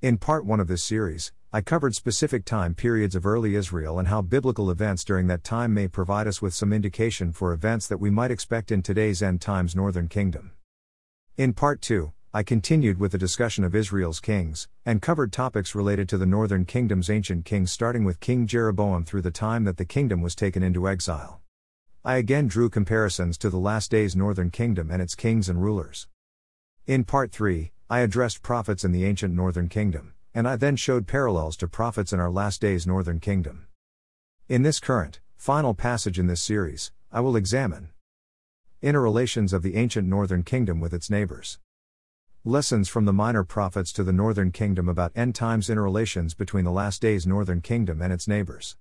In part 1 of this series, I covered specific time periods of early Israel and how biblical events during that time may provide us with some indication for events that we might expect in today's end times northern kingdom. In part 2, I continued with the discussion of Israel's kings, and covered topics related to the northern kingdom's ancient kings starting with King Jeroboam through the time that the kingdom was taken into exile. I again drew comparisons to the last days northern kingdom and its kings and rulers. In part 3, I addressed prophets in the ancient northern kingdom, and I then showed parallels to prophets in our last days northern kingdom. In this current, final passage in this series, I will examine interrelations of the ancient northern kingdom with its neighbors. Lessons from the minor prophets to the northern kingdom about end times interrelations between the last days northern kingdom and its neighbors.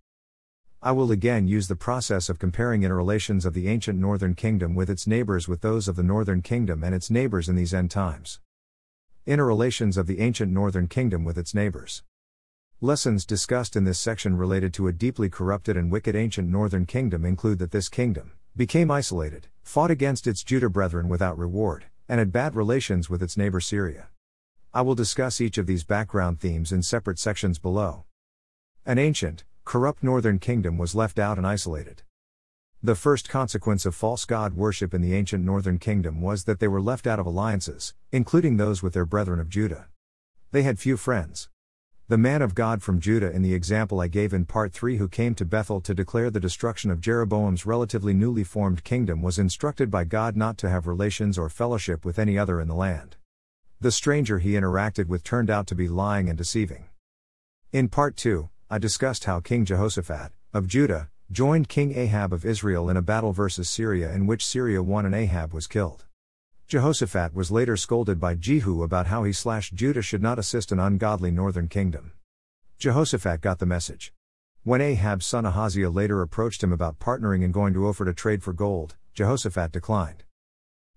I will again use the process of comparing interrelations of the ancient northern kingdom with its neighbors with those of the northern kingdom and its neighbors in these end times. Interrelations of the ancient northern kingdom with its neighbors. Lessons discussed in this section related to a deeply corrupted and wicked ancient northern kingdom include that this kingdom became isolated, fought against its Judah brethren without reward, and had bad relations with its neighbor Syria. I will discuss each of these background themes in separate sections below. An ancient, corrupt northern kingdom was left out and isolated. The first consequence of false god worship in the ancient northern kingdom was that they were left out of alliances, including those with their brethren of Judah. They had few friends. The man of God from Judah, in the example I gave in part 3, who came to Bethel to declare the destruction of Jeroboam's relatively newly formed kingdom, was instructed by God not to have relations or fellowship with any other in the land. The stranger he interacted with turned out to be lying and deceiving. In part 2, I discussed how King Jehoshaphat, of Judah, joined King Ahab of Israel in a battle versus Syria in which Syria won and Ahab was killed. Jehoshaphat was later scolded by Jehu about how he slashed Judah should not assist an ungodly northern kingdom. Jehoshaphat got the message. When Ahab's son Ahaziah later approached him about partnering and going to Ophir to trade for gold, Jehoshaphat declined.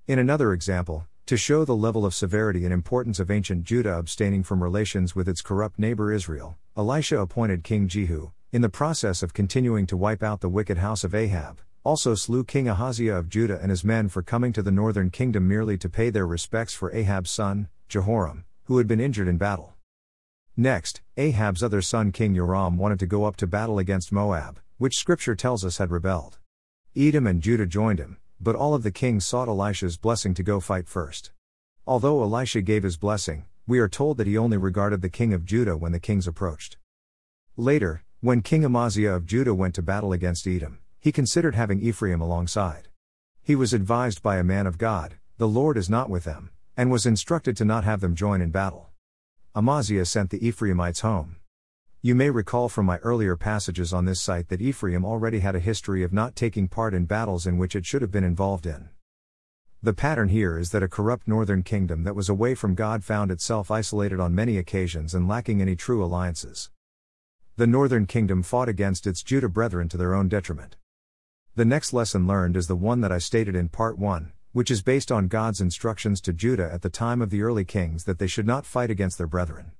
In another example, to show the level of severity and importance of ancient Judah abstaining from relations with its corrupt neighbor Israel, Elisha appointed King Jehu, in the process of continuing to wipe out the wicked house of Ahab, also slew King Ahaziah of Judah and his men for coming to the northern kingdom merely to pay their respects for Ahab's son, Jehoram, who had been injured in battle. Next, Ahab's other son King Joram wanted to go up to battle against Moab, which scripture tells us had rebelled. Edom and Judah joined him, but all of the kings sought Elisha's blessing to go fight first. Although Elisha gave his blessing, we are told that he only regarded the king of Judah when the kings approached. Later, when King Amaziah of Judah went to battle against Edom, he considered having Ephraim alongside. He was advised by a man of God, The Lord is not with them, and was instructed to not have them join in battle. Amaziah sent the Ephraimites home. You may recall from my earlier passages on this site that Ephraim already had a history of not taking part in battles in which it should have been involved in. The pattern here is that a corrupt northern kingdom that was away from God found itself isolated on many occasions and lacking any true alliances the northern kingdom fought against its Judah brethren to their own detriment. The next lesson learned is the one that I stated in part 1, which is based on God's instructions to Judah at the time of the early kings that they should not fight against their brethren.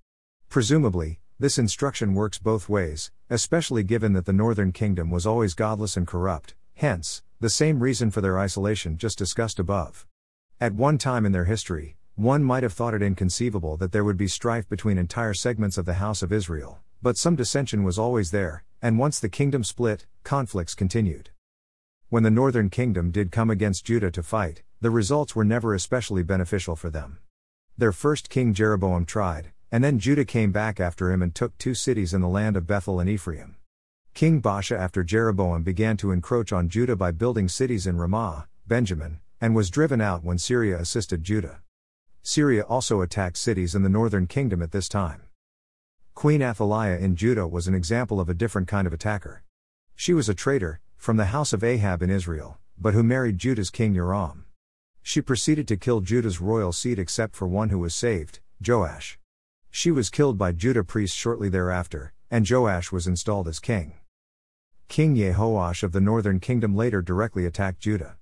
Presumably, this instruction works both ways, especially given that the northern kingdom was always godless and corrupt, hence, the same reason for their isolation just discussed above. At one time in their history, one might have thought it inconceivable that there would be strife between entire segments of the house of Israel, but some dissension was always there, and once the kingdom split, conflicts continued. When the northern kingdom did come against Judah to fight, the results were never especially beneficial for them. Their first king Jeroboam tried, and then Judah came back after him and took two cities in the land of Bethel and Ephraim. King Baasha after Jeroboam began to encroach on Judah by building cities in Ramah, Benjamin, and was driven out when Syria assisted Judah. Syria also attacked cities in the northern kingdom at this time. Queen Athaliah in Judah was an example of a different kind of attacker. She was a traitor, from the house of Ahab in Israel, but who married Judah's king Joram. She proceeded to kill Judah's royal seed except for one who was saved, Joash. She was killed by Judah priests shortly thereafter, and Joash was installed as king. King Jehoash of the northern kingdom later directly attacked Judah.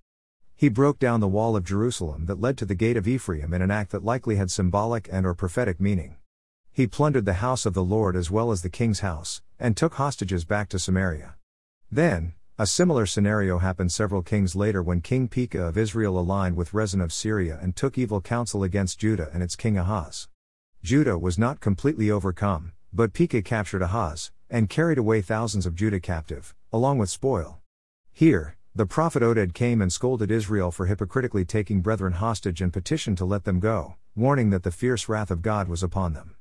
He broke down the wall of Jerusalem that led to the gate of Ephraim in an act that likely had symbolic and or prophetic meaning. He plundered the house of the Lord as well as the king's house, and took hostages back to Samaria. Then, a similar scenario happened several kings later when King Pekah of Israel aligned with Rezin of Syria and took evil counsel against Judah and its king Ahaz. Judah was not completely overcome, but Pekah captured Ahaz, and carried away thousands of Judah captive, along with spoil. Here, the prophet Oded came and scolded Israel for hypocritically taking brethren hostage and petitioned to let them go, warning that the fierce wrath of God was upon them.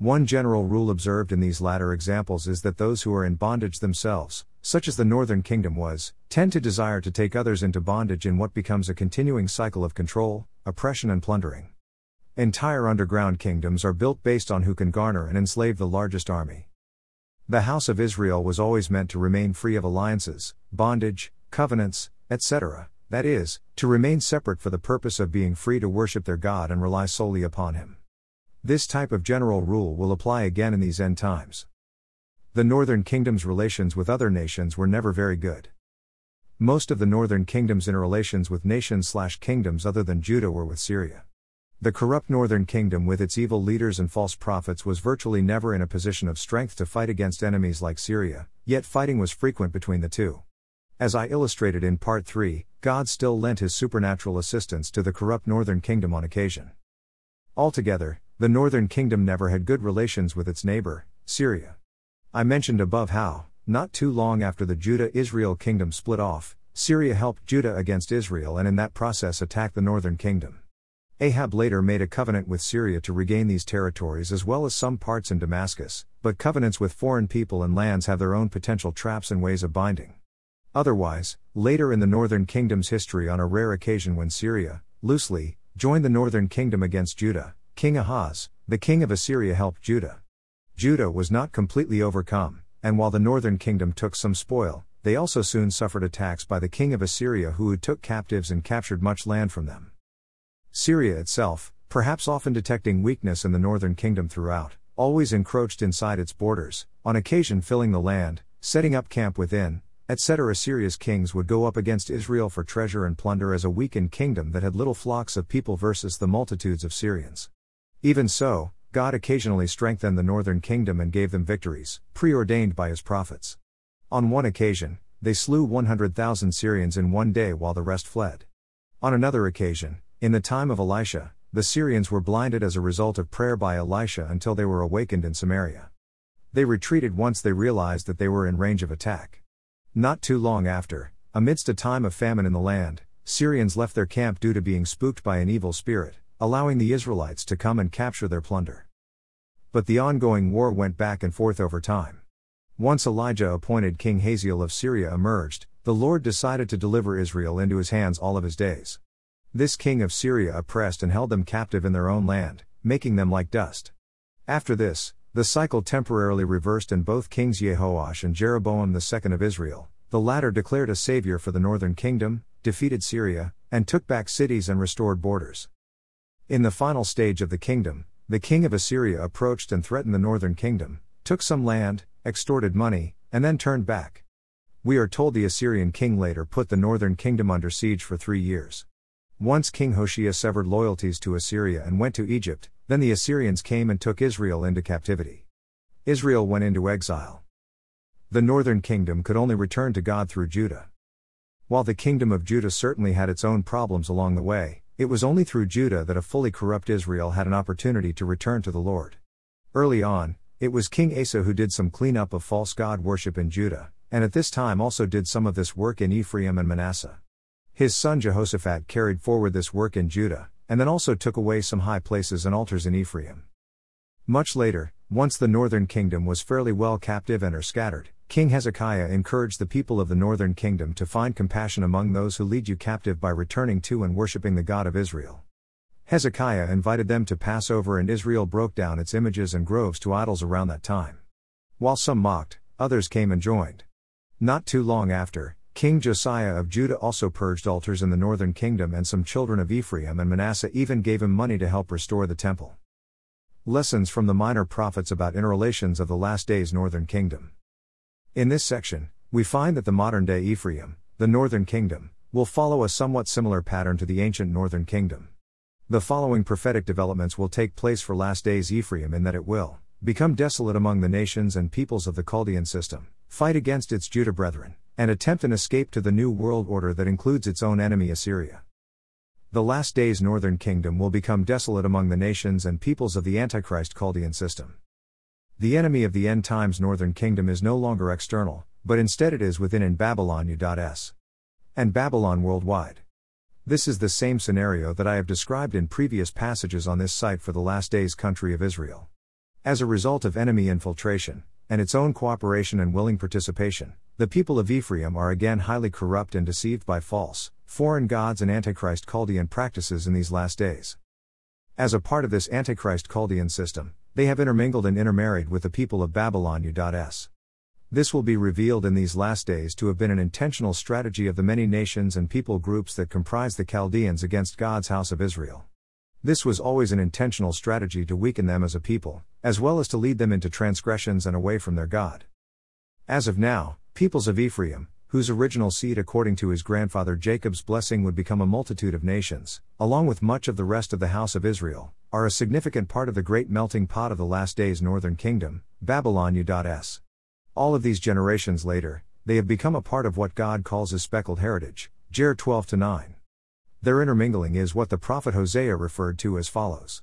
One general rule observed in these latter examples is that those who are in bondage themselves, such as the northern kingdom was, tend to desire to take others into bondage in what becomes a continuing cycle of control, oppression, and plundering. Entire underground kingdoms are built based on who can garner and enslave the largest army. The house of Israel was always meant to remain free of alliances, bondage, covenants, etc., that is, to remain separate for the purpose of being free to worship their God and rely solely upon Him. This type of general rule will apply again in these end times. The northern kingdom's relations with other nations were never very good. Most of the northern kingdom's interrelations with nations slash kingdoms other than Judah were with Syria. The corrupt northern kingdom, with its evil leaders and false prophets, was virtually never in a position of strength to fight against enemies like Syria, yet fighting was frequent between the two. As I illustrated in Part 3, God still lent his supernatural assistance to the corrupt northern kingdom on occasion. Altogether, the northern kingdom never had good relations with its neighbor, Syria. I mentioned above how, not too long after the Judah Israel kingdom split off, Syria helped Judah against Israel and in that process attacked the northern kingdom. Ahab later made a covenant with Syria to regain these territories as well as some parts in Damascus, but covenants with foreign people and lands have their own potential traps and ways of binding. Otherwise, later in the northern kingdom's history, on a rare occasion when Syria, loosely, joined the northern kingdom against Judah, King Ahaz, the king of Assyria, helped Judah. Judah was not completely overcome, and while the northern kingdom took some spoil, they also soon suffered attacks by the king of Assyria who took captives and captured much land from them. Syria itself, perhaps often detecting weakness in the northern kingdom throughout, always encroached inside its borders, on occasion filling the land, setting up camp within, etc. Assyria's kings would go up against Israel for treasure and plunder as a weakened kingdom that had little flocks of people versus the multitudes of Syrians. Even so, God occasionally strengthened the northern kingdom and gave them victories, preordained by his prophets. On one occasion, they slew 100,000 Syrians in one day while the rest fled. On another occasion, in the time of Elisha, the Syrians were blinded as a result of prayer by Elisha until they were awakened in Samaria. They retreated once they realized that they were in range of attack. Not too long after, amidst a time of famine in the land, Syrians left their camp due to being spooked by an evil spirit, allowing the Israelites to come and capture their plunder. But the ongoing war went back and forth over time. Once Elijah appointed King Hazael of Syria emerged, the Lord decided to deliver Israel into his hands all of his days. This king of Syria oppressed and held them captive in their own land, making them like dust. After this, the cycle temporarily reversed and both kings Jehoash and Jeroboam II of Israel, the latter declared a savior for the northern kingdom, defeated Syria, and took back cities and restored borders. In the final stage of the kingdom, the king of Assyria approached and threatened the northern kingdom, took some land, extorted money, and then turned back. We are told the Assyrian king later put the northern kingdom under siege for three years. Once King Hoshea severed loyalties to Assyria and went to Egypt, then the Assyrians came and took Israel into captivity. Israel went into exile. The northern kingdom could only return to God through Judah. While the kingdom of Judah certainly had its own problems along the way, it was only through Judah that a fully corrupt Israel had an opportunity to return to the Lord. Early on, it was King Asa who did some cleanup of false god worship in Judah, and at this time also did some of this work in Ephraim and Manasseh. His son Jehoshaphat carried forward this work in Judah, and then also took away some high places and altars in Ephraim. Much later, once the northern kingdom was fairly well captive and or scattered, King Hezekiah encouraged the people of the northern kingdom to find compassion among those who lead you captive by returning to and worshipping the God of Israel. Hezekiah invited them to pass over, and Israel broke down its images and groves to idols around that time. While some mocked, others came and joined. Not too long after, King Josiah of Judah also purged altars in the northern kingdom, and some children of Ephraim and Manasseh even gave him money to help restore the temple. Lessons from the minor prophets about interrelations of the last days northern kingdom. In this section, we find that the modern day Ephraim, the northern kingdom, will follow a somewhat similar pattern to the ancient northern kingdom. The following prophetic developments will take place for last days Ephraim in that it will become desolate among the nations and peoples of the Chaldean system, fight against its Judah brethren, and attempt an escape to the new world order that includes its own enemy Assyria. the last days northern kingdom will become desolate among the nations and peoples of the Antichrist Chaldean system. The enemy of the end times northern kingdom is no longer external, but instead it is within in Babylon U.S. and Babylon worldwide. This is the same scenario that I have described in previous passages on this site for the last days country of Israel. As a result of enemy infiltration, and its own cooperation and willing participation, the people of Ephraim are again highly corrupt and deceived by false, foreign gods and Antichrist Chaldean practices in these last days. As a part of this Antichrist Chaldean system, they have intermingled and intermarried with the people of Babylon U.S. This will be revealed in these last days to have been an intentional strategy of the many nations and people groups that comprise the Chaldeans against God's house of Israel. This was always an intentional strategy to weaken them as a people, as well as to lead them into transgressions and away from their God. As of now, peoples of Ephraim, whose original seed according to his grandfather Jacob's blessing would become a multitude of nations, along with much of the rest of the house of Israel, are a significant part of the great melting pot of the last days northern kingdom, Babylon U.S. All of these generations later, they have become a part of what God calls his speckled heritage, Jer 12 9. Their intermingling is what the prophet Hosea referred to as follows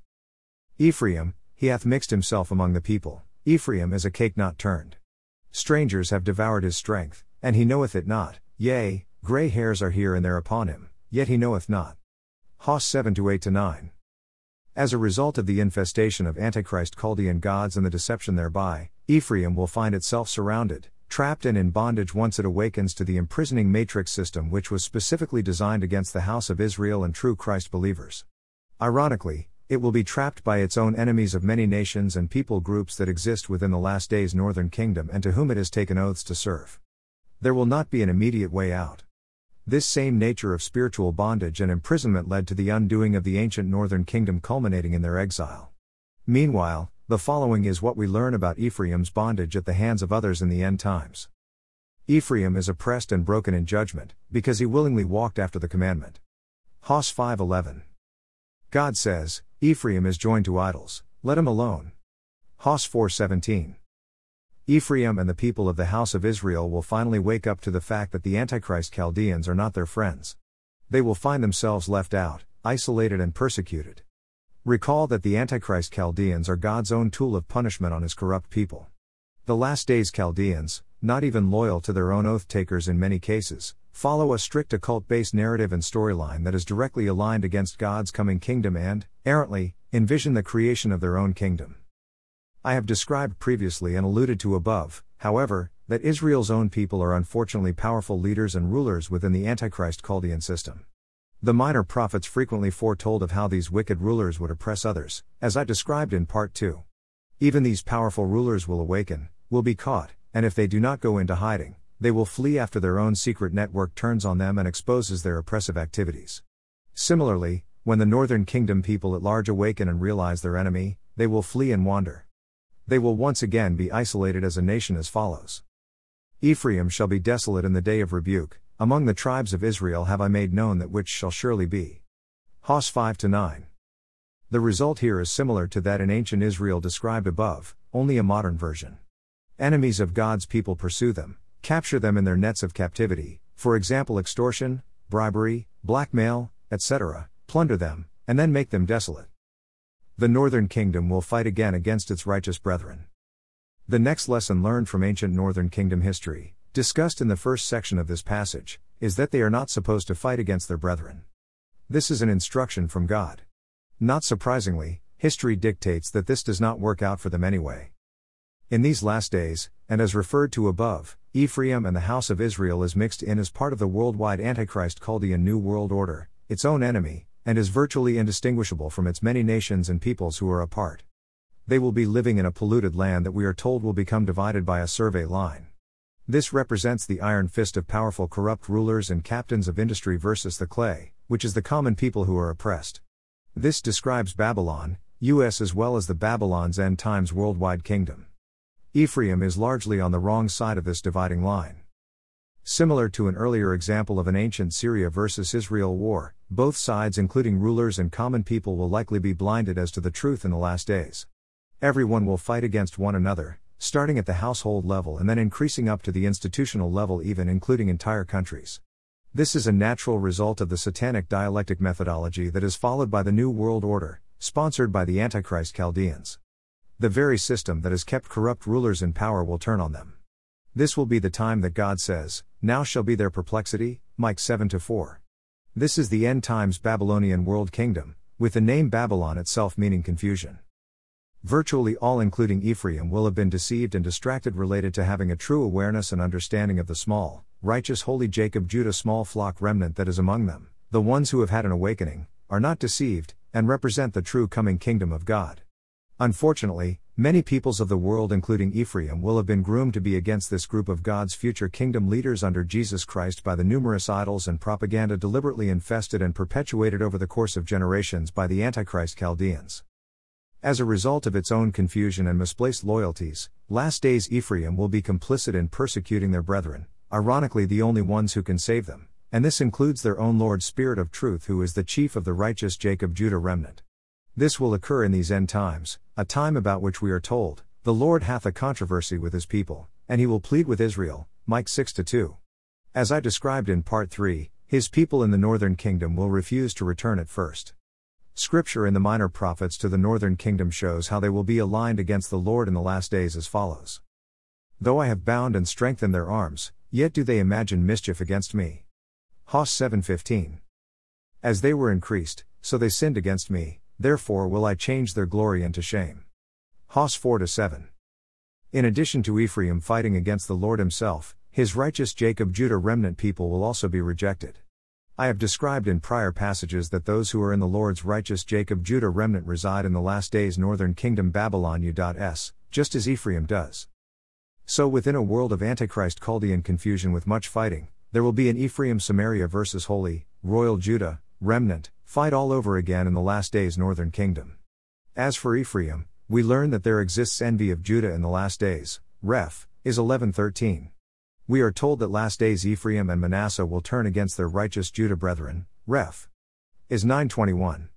Ephraim, he hath mixed himself among the people, Ephraim is a cake not turned. Strangers have devoured his strength, and he knoweth it not, yea, grey hairs are here and there upon him, yet he knoweth not. Hos 7 8 9. As a result of the infestation of Antichrist Chaldean gods and the deception thereby, Ephraim will find itself surrounded, trapped, and in bondage once it awakens to the imprisoning matrix system which was specifically designed against the house of Israel and true Christ believers. Ironically, it will be trapped by its own enemies of many nations and people groups that exist within the last days northern kingdom and to whom it has taken oaths to serve. There will not be an immediate way out. This same nature of spiritual bondage and imprisonment led to the undoing of the ancient northern kingdom, culminating in their exile. Meanwhile, the following is what we learn about Ephraim's bondage at the hands of others in the end times. Ephraim is oppressed and broken in judgment, because he willingly walked after the commandment. Hos 5:11. God says, Ephraim is joined to idols, let him alone. Hos 4:17. Ephraim and the people of the house of Israel will finally wake up to the fact that the Antichrist Chaldeans are not their friends. They will find themselves left out, isolated, and persecuted. Recall that the Antichrist Chaldeans are God's own tool of punishment on his corrupt people. The last days Chaldeans, not even loyal to their own oath takers in many cases, follow a strict occult based narrative and storyline that is directly aligned against God's coming kingdom and, errantly, envision the creation of their own kingdom. I have described previously and alluded to above, however, that Israel's own people are unfortunately powerful leaders and rulers within the Antichrist Chaldean system. The minor prophets frequently foretold of how these wicked rulers would oppress others, as I described in part 2. Even these powerful rulers will awaken, will be caught, and if they do not go into hiding, they will flee after their own secret network turns on them and exposes their oppressive activities. Similarly, when the northern kingdom people at large awaken and realize their enemy, they will flee and wander. They will once again be isolated as a nation as follows Ephraim shall be desolate in the day of rebuke, among the tribes of Israel have I made known that which shall surely be. Hos 5 9. The result here is similar to that in ancient Israel described above, only a modern version. Enemies of God's people pursue them, capture them in their nets of captivity, for example, extortion, bribery, blackmail, etc., plunder them, and then make them desolate the northern kingdom will fight again against its righteous brethren. The next lesson learned from ancient northern kingdom history, discussed in the first section of this passage, is that they are not supposed to fight against their brethren. This is an instruction from God. Not surprisingly, history dictates that this does not work out for them anyway. In these last days, and as referred to above, Ephraim and the house of Israel is mixed in as part of the worldwide Antichrist Chaldean New World Order, its own enemy, and is virtually indistinguishable from its many nations and peoples who are apart. They will be living in a polluted land that we are told will become divided by a survey line. This represents the iron fist of powerful corrupt rulers and captains of industry versus the clay, which is the common people who are oppressed. This describes Babylon, US as well as the Babylon's end times worldwide kingdom. Ephraim is largely on the wrong side of this dividing line. Similar to an earlier example of an ancient Syria versus Israel war, both sides, including rulers and common people, will likely be blinded as to the truth in the last days. Everyone will fight against one another, starting at the household level and then increasing up to the institutional level, even including entire countries. This is a natural result of the satanic dialectic methodology that is followed by the New World Order, sponsored by the Antichrist Chaldeans. The very system that has kept corrupt rulers in power will turn on them. This will be the time that God says, Now shall be their perplexity, Mike 7 4. This is the end times Babylonian world kingdom, with the name Babylon itself meaning confusion. Virtually all, including Ephraim, will have been deceived and distracted related to having a true awareness and understanding of the small, righteous, holy Jacob Judah small flock remnant that is among them. The ones who have had an awakening are not deceived and represent the true coming kingdom of God. Unfortunately, many peoples of the world, including Ephraim, will have been groomed to be against this group of God's future kingdom leaders under Jesus Christ by the numerous idols and propaganda deliberately infested and perpetuated over the course of generations by the Antichrist Chaldeans. As a result of its own confusion and misplaced loyalties, last days Ephraim will be complicit in persecuting their brethren, ironically, the only ones who can save them, and this includes their own Lord Spirit of Truth, who is the chief of the righteous Jacob Judah remnant. This will occur in these end times, a time about which we are told, The Lord hath a controversy with his people, and he will plead with Israel. Mike 6 2. As I described in part 3, his people in the northern kingdom will refuse to return at first. Scripture in the minor prophets to the northern kingdom shows how they will be aligned against the Lord in the last days as follows. Though I have bound and strengthened their arms, yet do they imagine mischief against me. Hos 7:15. As they were increased, so they sinned against me, Therefore will I change their glory into shame. Hos 4 7. In addition to Ephraim fighting against the Lord himself, his righteous Jacob Judah remnant people will also be rejected. I have described in prior passages that those who are in the Lord's righteous Jacob Judah remnant reside in the last days northern kingdom Babylon U.S, just as Ephraim does. So within a world of Antichrist Chaldean confusion with much fighting, there will be an Ephraim Samaria versus holy, royal Judah, remnant, fight all over again in the last days northern kingdom. As for Ephraim, we learn that there exists envy of Judah in the last days. Ref is 11:13. We are told that last days Ephraim and Manasseh will turn against their righteous Judah brethren. Ref is 921.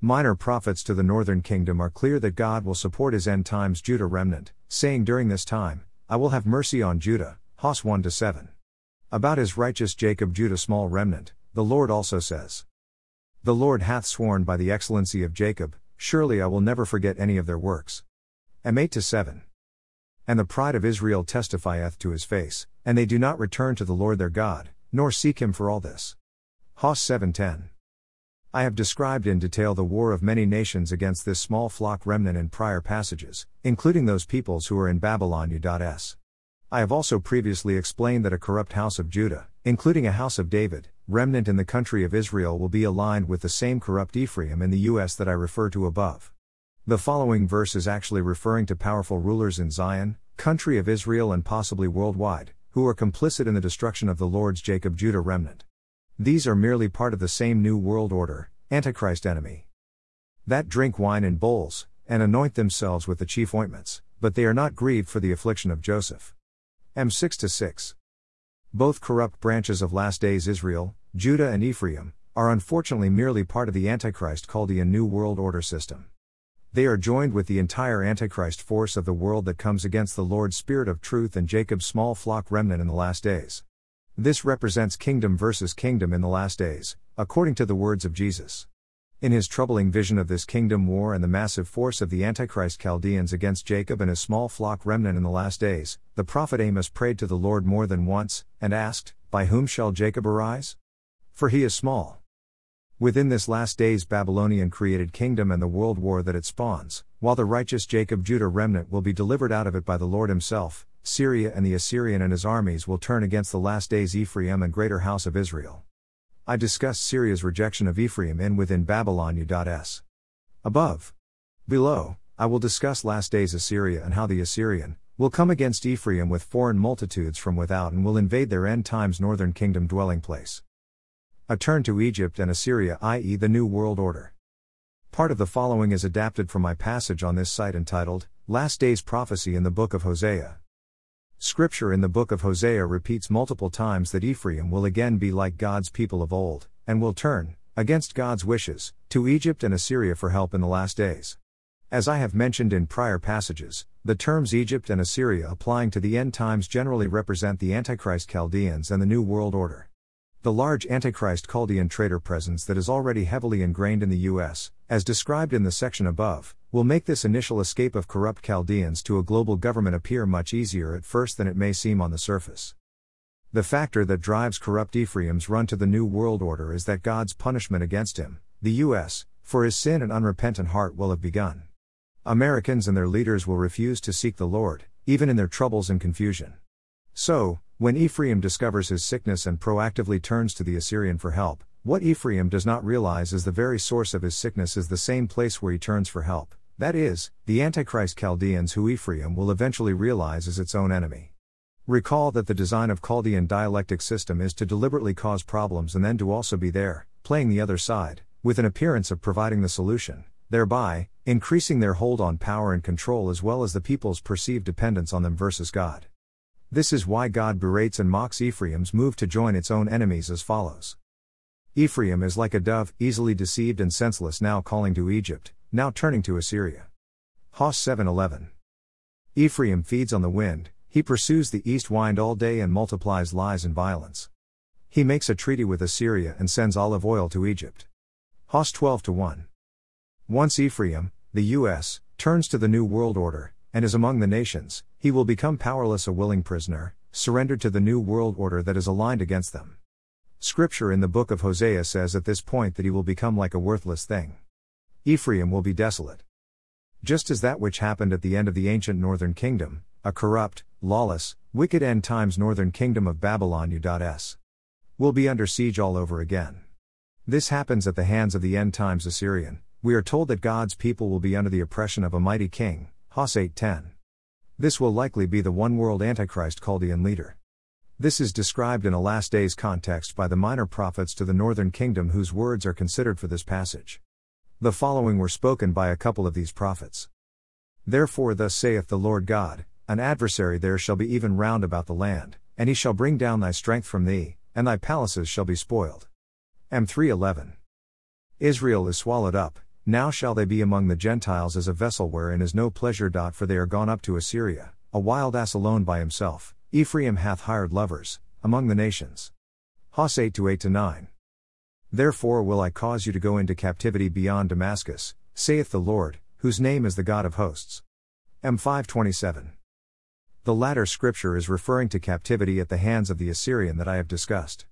Minor prophets to the northern kingdom are clear that God will support his end times Judah remnant, saying during this time, I will have mercy on Judah. Hos 1 7. About his righteous Jacob Judah small remnant, the Lord also says, the Lord hath sworn by the excellency of Jacob, surely I will never forget any of their works. M 8 7. And the pride of Israel testifieth to his face, and they do not return to the Lord their God, nor seek him for all this. Hos 7:10. I have described in detail the war of many nations against this small flock remnant in prior passages, including those peoples who are in Babylon U.S. I have also previously explained that a corrupt house of Judah, including a house of David, remnant in the country of Israel will be aligned with the same corrupt Ephraim in the U.S. that I refer to above. The following verse is actually referring to powerful rulers in Zion, country of Israel, and possibly worldwide, who are complicit in the destruction of the Lord's Jacob Judah remnant. These are merely part of the same New World Order, Antichrist enemy. That drink wine in bowls, and anoint themselves with the chief ointments, but they are not grieved for the affliction of Joseph. M 6 6. Both corrupt branches of last days Israel, Judah, and Ephraim, are unfortunately merely part of the Antichrist Chaldean New World Order system. They are joined with the entire Antichrist force of the world that comes against the Lord's Spirit of truth and Jacob's small flock remnant in the last days. This represents kingdom versus kingdom in the last days, according to the words of Jesus. In his troubling vision of this kingdom war and the massive force of the Antichrist Chaldeans against Jacob and his small flock remnant in the last days, the prophet Amos prayed to the Lord more than once, and asked, By whom shall Jacob arise? For he is small. Within this last days Babylonian created kingdom and the world war that it spawns, while the righteous Jacob Judah remnant will be delivered out of it by the Lord himself, Syria and the Assyrian and his armies will turn against the last days Ephraim and greater house of Israel. I discussed Syria's rejection of Ephraim in within Babylon U.S. Above. Below, I will discuss last days Assyria and how the Assyrian will come against Ephraim with foreign multitudes from without and will invade their end times northern kingdom dwelling place. A turn to Egypt and Assyria, i.e., the New World Order. Part of the following is adapted from my passage on this site entitled, Last Days Prophecy in the Book of Hosea. Scripture in the book of Hosea repeats multiple times that Ephraim will again be like God's people of old, and will turn, against God's wishes, to Egypt and Assyria for help in the last days. As I have mentioned in prior passages, the terms Egypt and Assyria applying to the end times generally represent the Antichrist Chaldeans and the New World Order. The large Antichrist Chaldean traitor presence that is already heavily ingrained in the US, as described in the section above, will make this initial escape of corrupt Chaldeans to a global government appear much easier at first than it may seem on the surface. The factor that drives corrupt Ephraim's run to the New World Order is that God's punishment against him, the US, for his sin and unrepentant heart will have begun. Americans and their leaders will refuse to seek the Lord, even in their troubles and confusion. So, when Ephraim discovers his sickness and proactively turns to the Assyrian for help, what Ephraim does not realize is the very source of his sickness is the same place where he turns for help, that is, the Antichrist Chaldeans who Ephraim will eventually realize is its own enemy. Recall that the design of Chaldean dialectic system is to deliberately cause problems and then to also be there, playing the other side, with an appearance of providing the solution, thereby, increasing their hold on power and control as well as the people's perceived dependence on them versus God. This is why God berates and mocks Ephraim's move to join its own enemies as follows Ephraim is like a dove, easily deceived and senseless, now calling to Egypt, now turning to Assyria. Hos 7:11. Ephraim feeds on the wind, he pursues the east wind all day and multiplies lies and violence. He makes a treaty with Assyria and sends olive oil to Egypt. Hos 12 to 1. Once Ephraim, the US, turns to the New World Order, and is among the nations, he will become powerless, a willing prisoner, surrendered to the new world order that is aligned against them. Scripture in the book of Hosea says at this point that he will become like a worthless thing. Ephraim will be desolate. Just as that which happened at the end of the ancient northern kingdom, a corrupt, lawless, wicked end times northern kingdom of Babylon U.S. will be under siege all over again. This happens at the hands of the end times Assyrian. We are told that God's people will be under the oppression of a mighty king, Hos 8:10. This will likely be the one world Antichrist Chaldean leader. This is described in a last days context by the minor prophets to the northern kingdom whose words are considered for this passage. The following were spoken by a couple of these prophets. Therefore, thus saith the Lord God, an adversary there shall be even round about the land, and he shall bring down thy strength from thee, and thy palaces shall be spoiled. M311. Israel is swallowed up, now shall they be among the Gentiles as a vessel wherein is no pleasure. For they are gone up to Assyria, a wild ass alone by himself. Ephraim hath hired lovers, among the nations. Hos 8 to 8 to 9. Therefore will I cause you to go into captivity beyond Damascus, saith the Lord, whose name is the God of hosts. M 527. The latter scripture is referring to captivity at the hands of the Assyrian that I have discussed.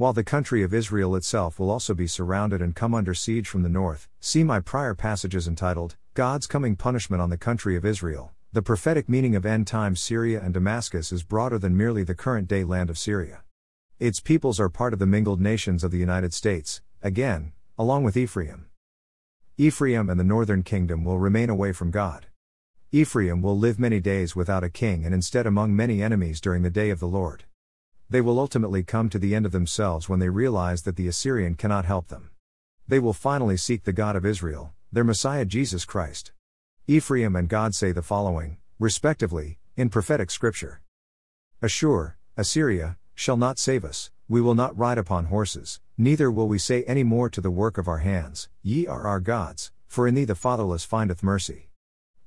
While the country of Israel itself will also be surrounded and come under siege from the north, see my prior passages entitled, God's Coming Punishment on the Country of Israel. The prophetic meaning of end times Syria and Damascus is broader than merely the current day land of Syria. Its peoples are part of the mingled nations of the United States, again, along with Ephraim. Ephraim and the northern kingdom will remain away from God. Ephraim will live many days without a king and instead among many enemies during the day of the Lord. They will ultimately come to the end of themselves when they realize that the Assyrian cannot help them. They will finally seek the God of Israel, their Messiah Jesus Christ. Ephraim and God say the following, respectively, in prophetic scripture Ashur, Assyria, shall not save us, we will not ride upon horses, neither will we say any more to the work of our hands, Ye are our gods, for in thee the fatherless findeth mercy.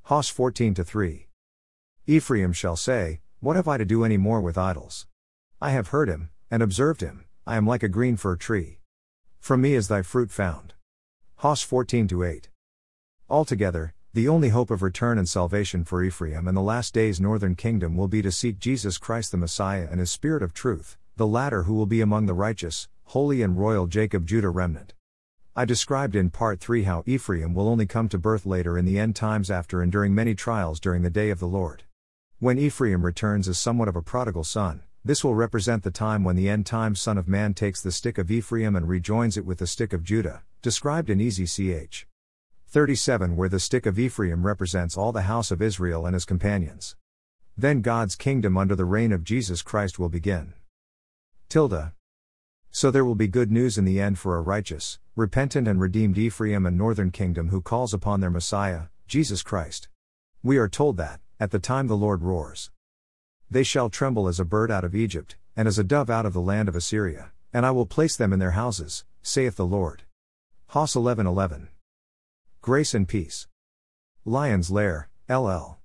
Hos 14 3. Ephraim shall say, What have I to do any more with idols? I have heard him, and observed him, I am like a green fir tree. From me is thy fruit found. Hos 14 8. Altogether, the only hope of return and salvation for Ephraim and the last days northern kingdom will be to seek Jesus Christ the Messiah and his Spirit of truth, the latter who will be among the righteous, holy and royal Jacob Judah remnant. I described in part 3 how Ephraim will only come to birth later in the end times after enduring many trials during the day of the Lord. When Ephraim returns as somewhat of a prodigal son, this will represent the time when the end time Son of Man takes the stick of Ephraim and rejoins it with the stick of Judah, described in EZCH 37, where the stick of Ephraim represents all the house of Israel and his companions. Then God's kingdom under the reign of Jesus Christ will begin. Tilda. So there will be good news in the end for a righteous, repentant, and redeemed Ephraim and northern kingdom who calls upon their Messiah, Jesus Christ. We are told that, at the time the Lord roars, they shall tremble as a bird out of Egypt, and as a dove out of the land of Assyria, and I will place them in their houses, saith the Lord. Hos 11:11. Grace and peace. Lion's Lair, LL.